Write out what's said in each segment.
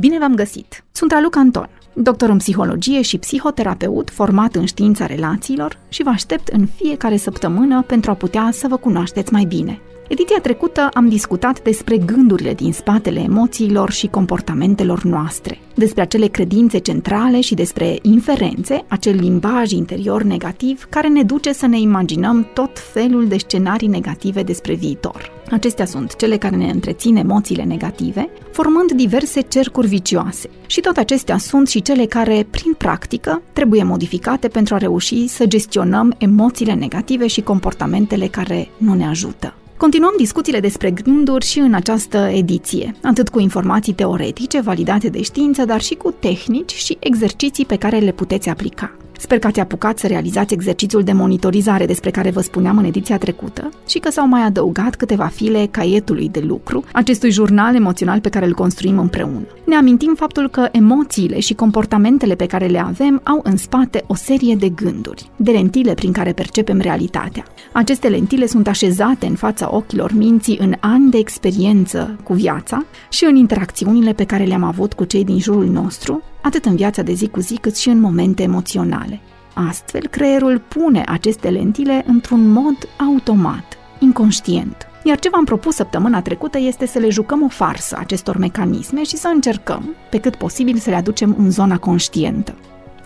Bine v-am găsit! Sunt Raluca Anton, doctor în psihologie și psihoterapeut format în știința relațiilor și vă aștept în fiecare săptămână pentru a putea să vă cunoașteți mai bine. Ediția trecută am discutat despre gândurile din spatele emoțiilor și comportamentelor noastre, despre acele credințe centrale și despre inferențe, acel limbaj interior negativ care ne duce să ne imaginăm tot felul de scenarii negative despre viitor. Acestea sunt cele care ne întrețin emoțiile negative, formând diverse cercuri vicioase. Și tot acestea sunt și cele care, prin practică, trebuie modificate pentru a reuși să gestionăm emoțiile negative și comportamentele care nu ne ajută. Continuăm discuțiile despre gânduri și în această ediție, atât cu informații teoretice validate de știință, dar și cu tehnici și exerciții pe care le puteți aplica. Sper că ați apucat să realizați exercițiul de monitorizare despre care vă spuneam în ediția trecută și că s-au mai adăugat câteva file caietului de lucru, acestui jurnal emoțional pe care îl construim împreună. Ne amintim faptul că emoțiile și comportamentele pe care le avem au în spate o serie de gânduri, de lentile prin care percepem realitatea. Aceste lentile sunt așezate în fața ochilor minții în ani de experiență cu viața și în interacțiunile pe care le-am avut cu cei din jurul nostru, atât în viața de zi cu zi, cât și în momente emoționale. Astfel, creierul pune aceste lentile într-un mod automat, inconștient. Iar ce v-am propus săptămâna trecută este să le jucăm o farsă acestor mecanisme și să încercăm, pe cât posibil, să le aducem în zona conștientă.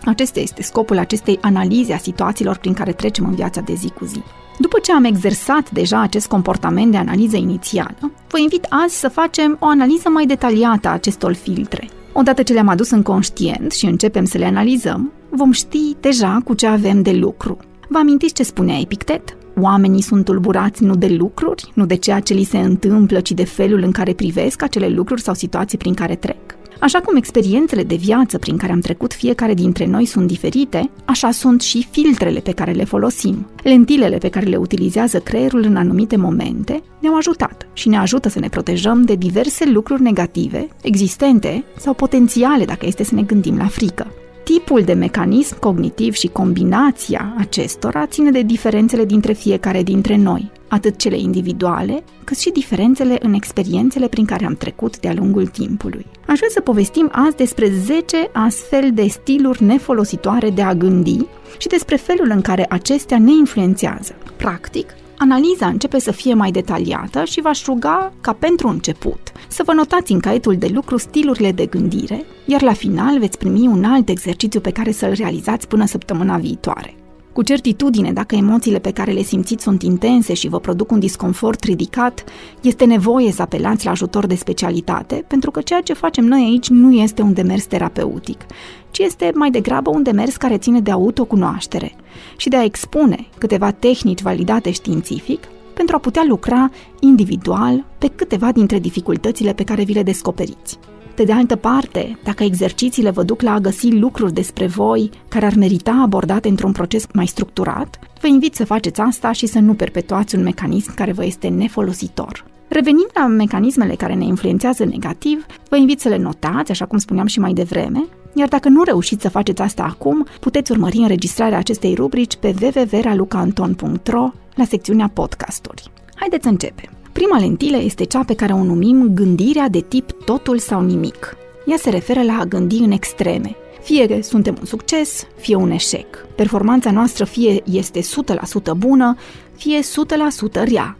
Acesta este scopul acestei analize a situațiilor prin care trecem în viața de zi cu zi. După ce am exersat deja acest comportament de analiză inițială, vă invit azi să facem o analiză mai detaliată a acestor filtre. Odată ce le-am adus în conștient și începem să le analizăm, vom ști deja cu ce avem de lucru. Vă amintiți ce spunea Epictet? Oamenii sunt tulburați nu de lucruri, nu de ceea ce li se întâmplă, ci de felul în care privesc acele lucruri sau situații prin care trec. Așa cum experiențele de viață prin care am trecut fiecare dintre noi sunt diferite, așa sunt și filtrele pe care le folosim. Lentilele pe care le utilizează creierul în anumite momente ne-au ajutat și ne ajută să ne protejăm de diverse lucruri negative, existente sau potențiale dacă este să ne gândim la frică. Tipul de mecanism cognitiv și combinația acestora ține de diferențele dintre fiecare dintre noi, atât cele individuale, cât și diferențele în experiențele prin care am trecut de-a lungul timpului. Aș vrea să povestim azi despre 10 astfel de stiluri nefolositoare de a gândi și despre felul în care acestea ne influențează. Practic, Analiza începe să fie mai detaliată și v-aș ruga ca pentru început să vă notați în caietul de lucru stilurile de gândire, iar la final veți primi un alt exercițiu pe care să-l realizați până săptămâna viitoare. Cu certitudine, dacă emoțiile pe care le simțiți sunt intense și vă produc un disconfort ridicat, este nevoie să apelați la ajutor de specialitate, pentru că ceea ce facem noi aici nu este un demers terapeutic, ci este mai degrabă un demers care ține de autocunoaștere și de a expune câteva tehnici validate științific pentru a putea lucra individual pe câteva dintre dificultățile pe care vi le descoperiți. Pe de altă parte, dacă exercițiile vă duc la a găsi lucruri despre voi care ar merita abordate într-un proces mai structurat, vă invit să faceți asta și să nu perpetuați un mecanism care vă este nefolositor. Revenind la mecanismele care ne influențează negativ, vă invit să le notați, așa cum spuneam și mai devreme, iar dacă nu reușiți să faceți asta acum, puteți urmări înregistrarea acestei rubrici pe www.ralucaanton.ro la secțiunea podcasturi. Haideți să începem! Prima lentilă este cea pe care o numim gândirea de tip totul sau nimic. Ea se referă la a gândi în extreme. Fie suntem un succes, fie un eșec. Performanța noastră fie este 100% bună, fie 100% rea.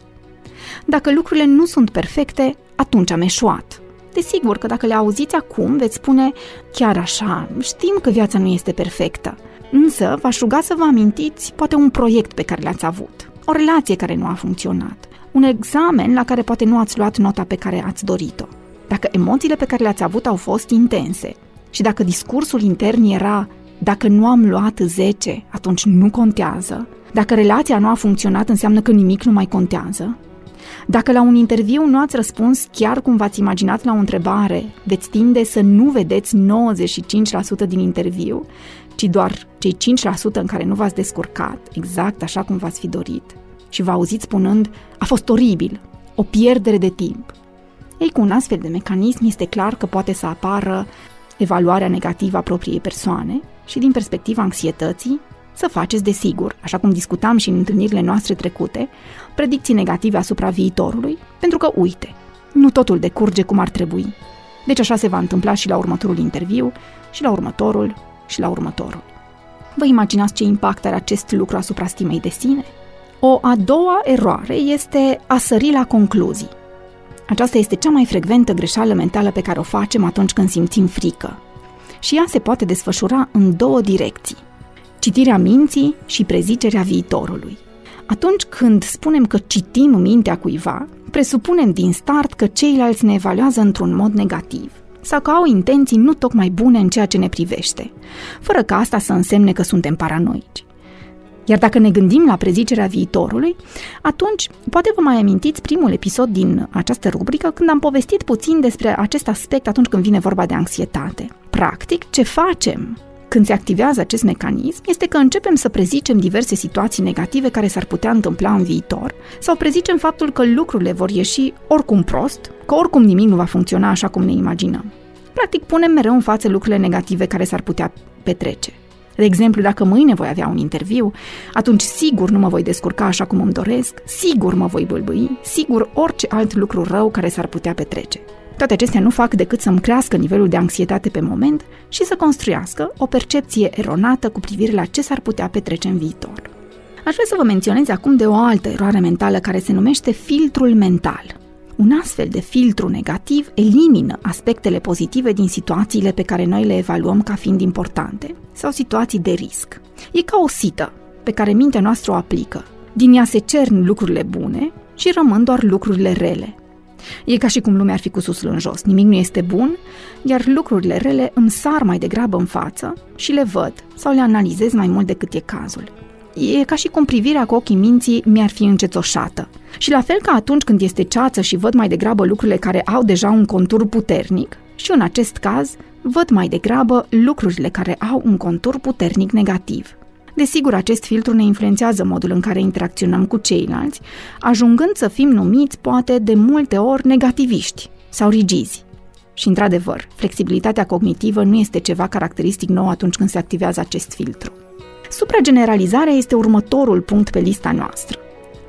Dacă lucrurile nu sunt perfecte, atunci am eșuat. Desigur că dacă le auziți acum, veți spune, chiar așa, știm că viața nu este perfectă. Însă, v-aș ruga să vă amintiți poate un proiect pe care l-ați avut, o relație care nu a funcționat, un examen la care poate nu ați luat nota pe care ați dorit-o. Dacă emoțiile pe care le-ați avut au fost intense și dacă discursul intern era dacă nu am luat 10, atunci nu contează, dacă relația nu a funcționat înseamnă că nimic nu mai contează, dacă la un interviu nu ați răspuns chiar cum v-ați imaginat la o întrebare, veți tinde să nu vedeți 95% din interviu, ci doar cei 5% în care nu v-ați descurcat, exact așa cum v-ați fi dorit, și vă auziți spunând, a fost oribil, o pierdere de timp. Ei, cu un astfel de mecanism este clar că poate să apară evaluarea negativă a propriei persoane și din perspectiva anxietății, să faceți, desigur, așa cum discutam și în întâlnirile noastre trecute, predicții negative asupra viitorului, pentru că, uite, nu totul decurge cum ar trebui. Deci așa se va întâmpla și la următorul interviu, și la următorul, și la următorul. Vă imaginați ce impact are acest lucru asupra stimei de sine? O a doua eroare este a sări la concluzii. Aceasta este cea mai frecventă greșeală mentală pe care o facem atunci când simțim frică. Și ea se poate desfășura în două direcții. Citirea minții și prezicerea viitorului. Atunci când spunem că citim mintea cuiva, presupunem din start că ceilalți ne evaluează într-un mod negativ sau că au intenții nu tocmai bune în ceea ce ne privește, fără ca asta să însemne că suntem paranoici. Iar dacă ne gândim la prezicerea viitorului, atunci poate vă mai amintiți primul episod din această rubrică când am povestit puțin despre acest aspect atunci când vine vorba de anxietate. Practic, ce facem când se activează acest mecanism este că începem să prezicem diverse situații negative care s-ar putea întâmpla în viitor sau prezicem faptul că lucrurile vor ieși oricum prost, că oricum nimic nu va funcționa așa cum ne imaginăm. Practic punem mereu în față lucrurile negative care s-ar putea petrece. De exemplu, dacă mâine voi avea un interviu, atunci sigur nu mă voi descurca așa cum îmi doresc, sigur mă voi bâlbâi, sigur orice alt lucru rău care s-ar putea petrece. Toate acestea nu fac decât să-mi crească nivelul de anxietate pe moment și să construiască o percepție eronată cu privire la ce s-ar putea petrece în viitor. Aș vrea să vă menționez acum de o altă eroare mentală care se numește filtrul mental. Un astfel de filtru negativ elimină aspectele pozitive din situațiile pe care noi le evaluăm ca fiind importante sau situații de risc. E ca o sită pe care mintea noastră o aplică. Din ea se cern lucrurile bune și rămân doar lucrurile rele. E ca și cum lumea ar fi cu susul în jos. Nimic nu este bun, iar lucrurile rele îmi sar mai degrabă în față și le văd sau le analizez mai mult decât e cazul. E ca și cum privirea cu ochii minții mi-ar fi încețoșată. Și la fel ca atunci când este ceață și văd mai degrabă lucrurile care au deja un contur puternic, și în acest caz văd mai degrabă lucrurile care au un contur puternic negativ. Desigur, acest filtru ne influențează modul în care interacționăm cu ceilalți, ajungând să fim numiți, poate, de multe ori negativiști sau rigizi. Și, într-adevăr, flexibilitatea cognitivă nu este ceva caracteristic nou atunci când se activează acest filtru. Suprageneralizarea este următorul punct pe lista noastră.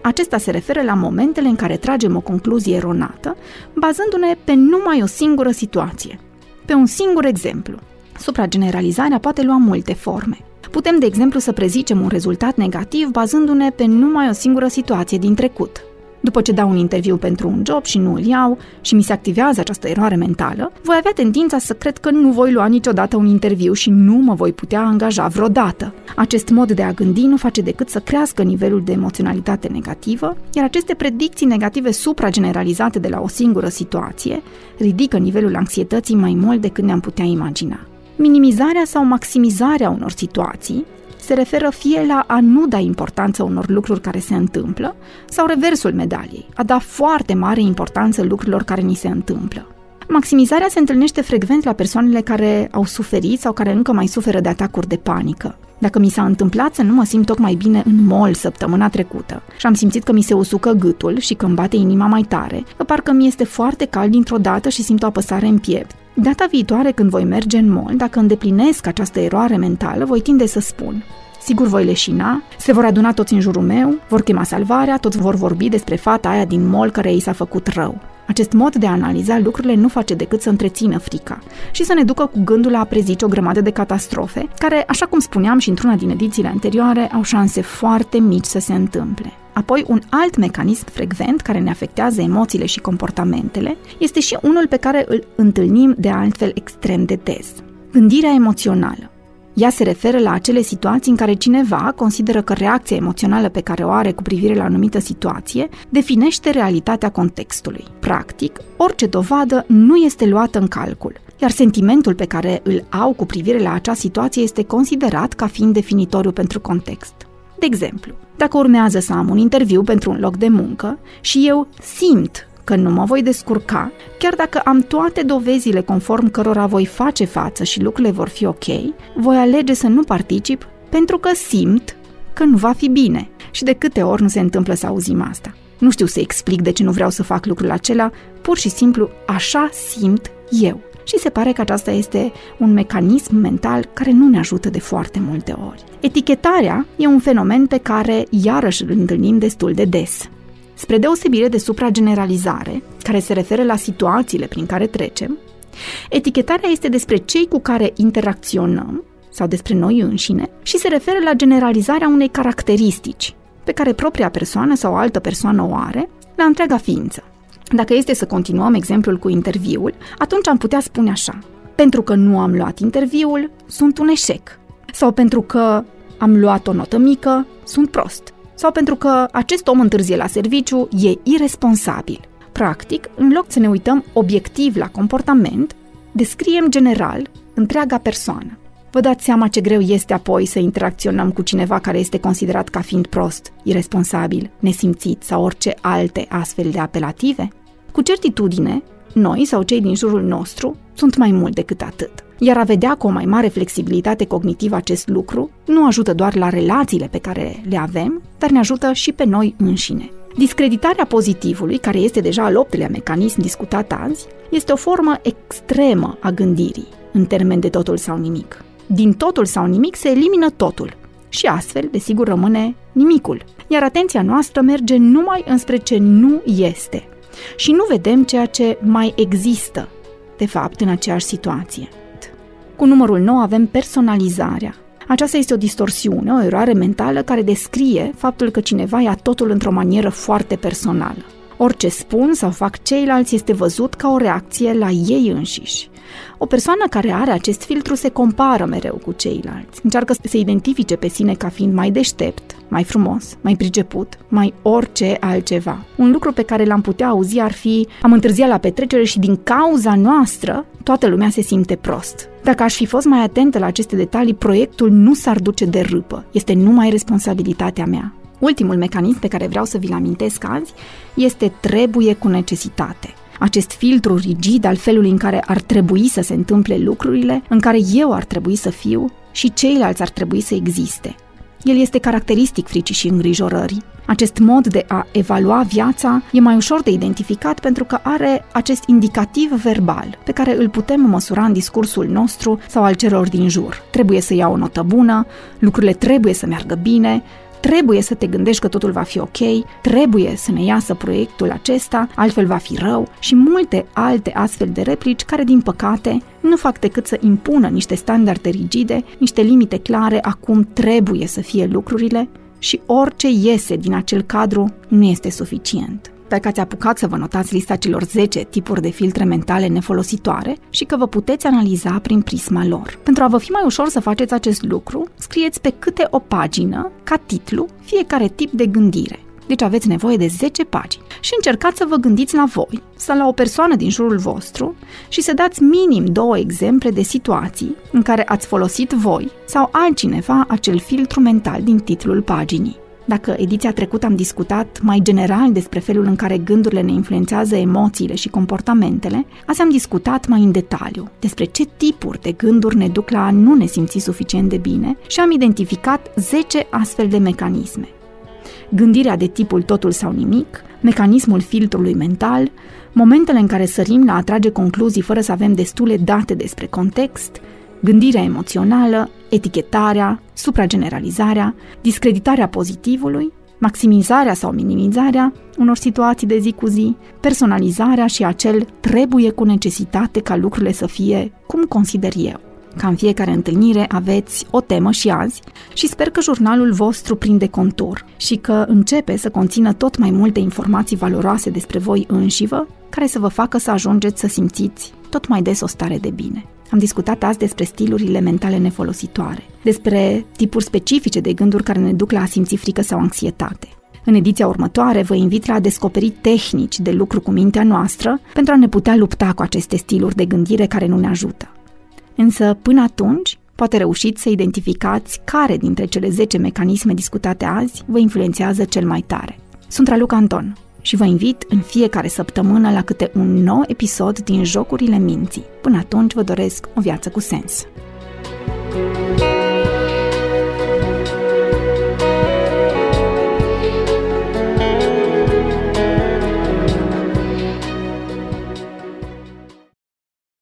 Acesta se referă la momentele în care tragem o concluzie eronată, bazându-ne pe numai o singură situație, pe un singur exemplu. Suprageneralizarea poate lua multe forme. Putem, de exemplu, să prezicem un rezultat negativ bazându-ne pe numai o singură situație din trecut. După ce dau un interviu pentru un job și nu îl iau și mi se activează această eroare mentală, voi avea tendința să cred că nu voi lua niciodată un interviu și nu mă voi putea angaja vreodată. Acest mod de a gândi nu face decât să crească nivelul de emoționalitate negativă, iar aceste predicții negative suprageneralizate de la o singură situație ridică nivelul anxietății mai mult decât ne-am putea imagina. Minimizarea sau maximizarea unor situații se referă fie la a nu da importanță unor lucruri care se întâmplă, sau reversul medaliei, a da foarte mare importanță lucrurilor care ni se întâmplă. Maximizarea se întâlnește frecvent la persoanele care au suferit sau care încă mai suferă de atacuri de panică. Dacă mi s-a întâmplat să nu mă simt tocmai bine în mall săptămâna trecută și am simțit că mi se usucă gâtul și că îmi bate inima mai tare, că parcă mi este foarte cald dintr-o dată și simt o apăsare în piept, Data viitoare când voi merge în mall, dacă îndeplinesc această eroare mentală, voi tinde să spun Sigur voi leșina, se vor aduna toți în jurul meu, vor chema salvarea, toți vor vorbi despre fata aia din mall care i s-a făcut rău. Acest mod de a analiza lucrurile nu face decât să întrețină frica și să ne ducă cu gândul la a prezice o grămadă de catastrofe, care, așa cum spuneam și într-una din edițiile anterioare, au șanse foarte mici să se întâmple. Apoi, un alt mecanism frecvent care ne afectează emoțiile și comportamentele este și unul pe care îl întâlnim de altfel extrem de des. Gândirea emoțională. Ea se referă la acele situații în care cineva consideră că reacția emoțională pe care o are cu privire la o anumită situație definește realitatea contextului. Practic, orice dovadă nu este luată în calcul, iar sentimentul pe care îl au cu privire la acea situație este considerat ca fiind definitoriu pentru context. De exemplu, dacă urmează să am un interviu pentru un loc de muncă și eu simt că nu mă voi descurca, chiar dacă am toate dovezile conform cărora voi face față și lucrurile vor fi ok, voi alege să nu particip pentru că simt că nu va fi bine. Și de câte ori nu se întâmplă să auzim asta. Nu știu să explic de ce nu vreau să fac lucrul acela, pur și simplu așa simt eu. Și se pare că aceasta este un mecanism mental care nu ne ajută de foarte multe ori. Etichetarea e un fenomen pe care iarăși îl întâlnim destul de des. Spre deosebire de suprageneralizare, care se referă la situațiile prin care trecem, Etichetarea este despre cei cu care interacționăm sau despre noi înșine și se referă la generalizarea unei caracteristici pe care propria persoană sau o altă persoană o are la întreaga ființă. Dacă este să continuăm exemplul cu interviul, atunci am putea spune așa. Pentru că nu am luat interviul, sunt un eșec. Sau pentru că am luat o notă mică, sunt prost. Sau pentru că acest om întârzie la serviciu, e irresponsabil. Practic, în loc să ne uităm obiectiv la comportament, descriem general întreaga persoană. Vă dați seama ce greu este apoi să interacționăm cu cineva care este considerat ca fiind prost, irresponsabil, nesimțit sau orice alte astfel de apelative? Cu certitudine, noi sau cei din jurul nostru sunt mai mult decât atât. Iar a vedea cu o mai mare flexibilitate cognitivă acest lucru nu ajută doar la relațiile pe care le avem, dar ne ajută și pe noi înșine. Discreditarea pozitivului, care este deja al optelea mecanism discutat azi, este o formă extremă a gândirii, în termen de totul sau nimic. Din totul sau nimic se elimină totul și astfel, desigur, rămâne nimicul. Iar atenția noastră merge numai înspre ce nu este și nu vedem ceea ce mai există, de fapt, în aceeași situație. Cu numărul 9 avem personalizarea. Aceasta este o distorsiune, o eroare mentală care descrie faptul că cineva ia totul într-o manieră foarte personală. Orice spun sau fac ceilalți este văzut ca o reacție la ei înșiși. O persoană care are acest filtru se compară mereu cu ceilalți. Încearcă să se identifice pe sine ca fiind mai deștept, mai frumos, mai priceput, mai orice altceva. Un lucru pe care l-am putea auzi ar fi am întârziat la petrecere și din cauza noastră toată lumea se simte prost. Dacă aș fi fost mai atentă la aceste detalii, proiectul nu s-ar duce de râpă. Este numai responsabilitatea mea. Ultimul mecanism pe care vreau să vi-l amintesc azi este trebuie cu necesitate. Acest filtru rigid al felului în care ar trebui să se întâmple lucrurile, în care eu ar trebui să fiu și ceilalți ar trebui să existe. El este caracteristic fricii și îngrijorării. Acest mod de a evalua viața e mai ușor de identificat pentru că are acest indicativ verbal pe care îl putem măsura în discursul nostru sau al celor din jur. Trebuie să iau o notă bună, lucrurile trebuie să meargă bine, trebuie să te gândești că totul va fi ok, trebuie să ne iasă proiectul acesta, altfel va fi rău și multe alte astfel de replici care, din păcate, nu fac decât să impună niște standarde rigide, niște limite clare a cum trebuie să fie lucrurile și orice iese din acel cadru nu este suficient dacă ați apucat să vă notați lista celor 10 tipuri de filtre mentale nefolositoare și că vă puteți analiza prin prisma lor. Pentru a vă fi mai ușor să faceți acest lucru, scrieți pe câte o pagină, ca titlu, fiecare tip de gândire. Deci aveți nevoie de 10 pagini. Și încercați să vă gândiți la voi sau la o persoană din jurul vostru și să dați minim două exemple de situații în care ați folosit voi sau altcineva acel filtru mental din titlul paginii. Dacă ediția trecută am discutat mai general despre felul în care gândurile ne influențează emoțiile și comportamentele, azi am discutat mai în detaliu despre ce tipuri de gânduri ne duc la a nu ne simți suficient de bine și am identificat 10 astfel de mecanisme. Gândirea de tipul totul sau nimic, mecanismul filtrului mental, momentele în care sărim la a trage concluzii fără să avem destule date despre context, gândirea emoțională, etichetarea, suprageneralizarea, discreditarea pozitivului, maximizarea sau minimizarea unor situații de zi cu zi, personalizarea și acel trebuie cu necesitate ca lucrurile să fie cum consider eu. Ca în fiecare întâlnire aveți o temă și azi și sper că jurnalul vostru prinde contur și că începe să conțină tot mai multe informații valoroase despre voi înșivă, care să vă facă să ajungeți să simțiți tot mai des o stare de bine. Am discutat azi despre stilurile mentale nefolositoare, despre tipuri specifice de gânduri care ne duc la a simți frică sau anxietate. În ediția următoare vă invit la a descoperi tehnici de lucru cu mintea noastră pentru a ne putea lupta cu aceste stiluri de gândire care nu ne ajută. Însă, până atunci, poate reușiți să identificați care dintre cele 10 mecanisme discutate azi vă influențează cel mai tare. Sunt Raluca Anton și vă invit în fiecare săptămână la câte un nou episod din Jocurile Minții. Până atunci vă doresc o viață cu sens. thank you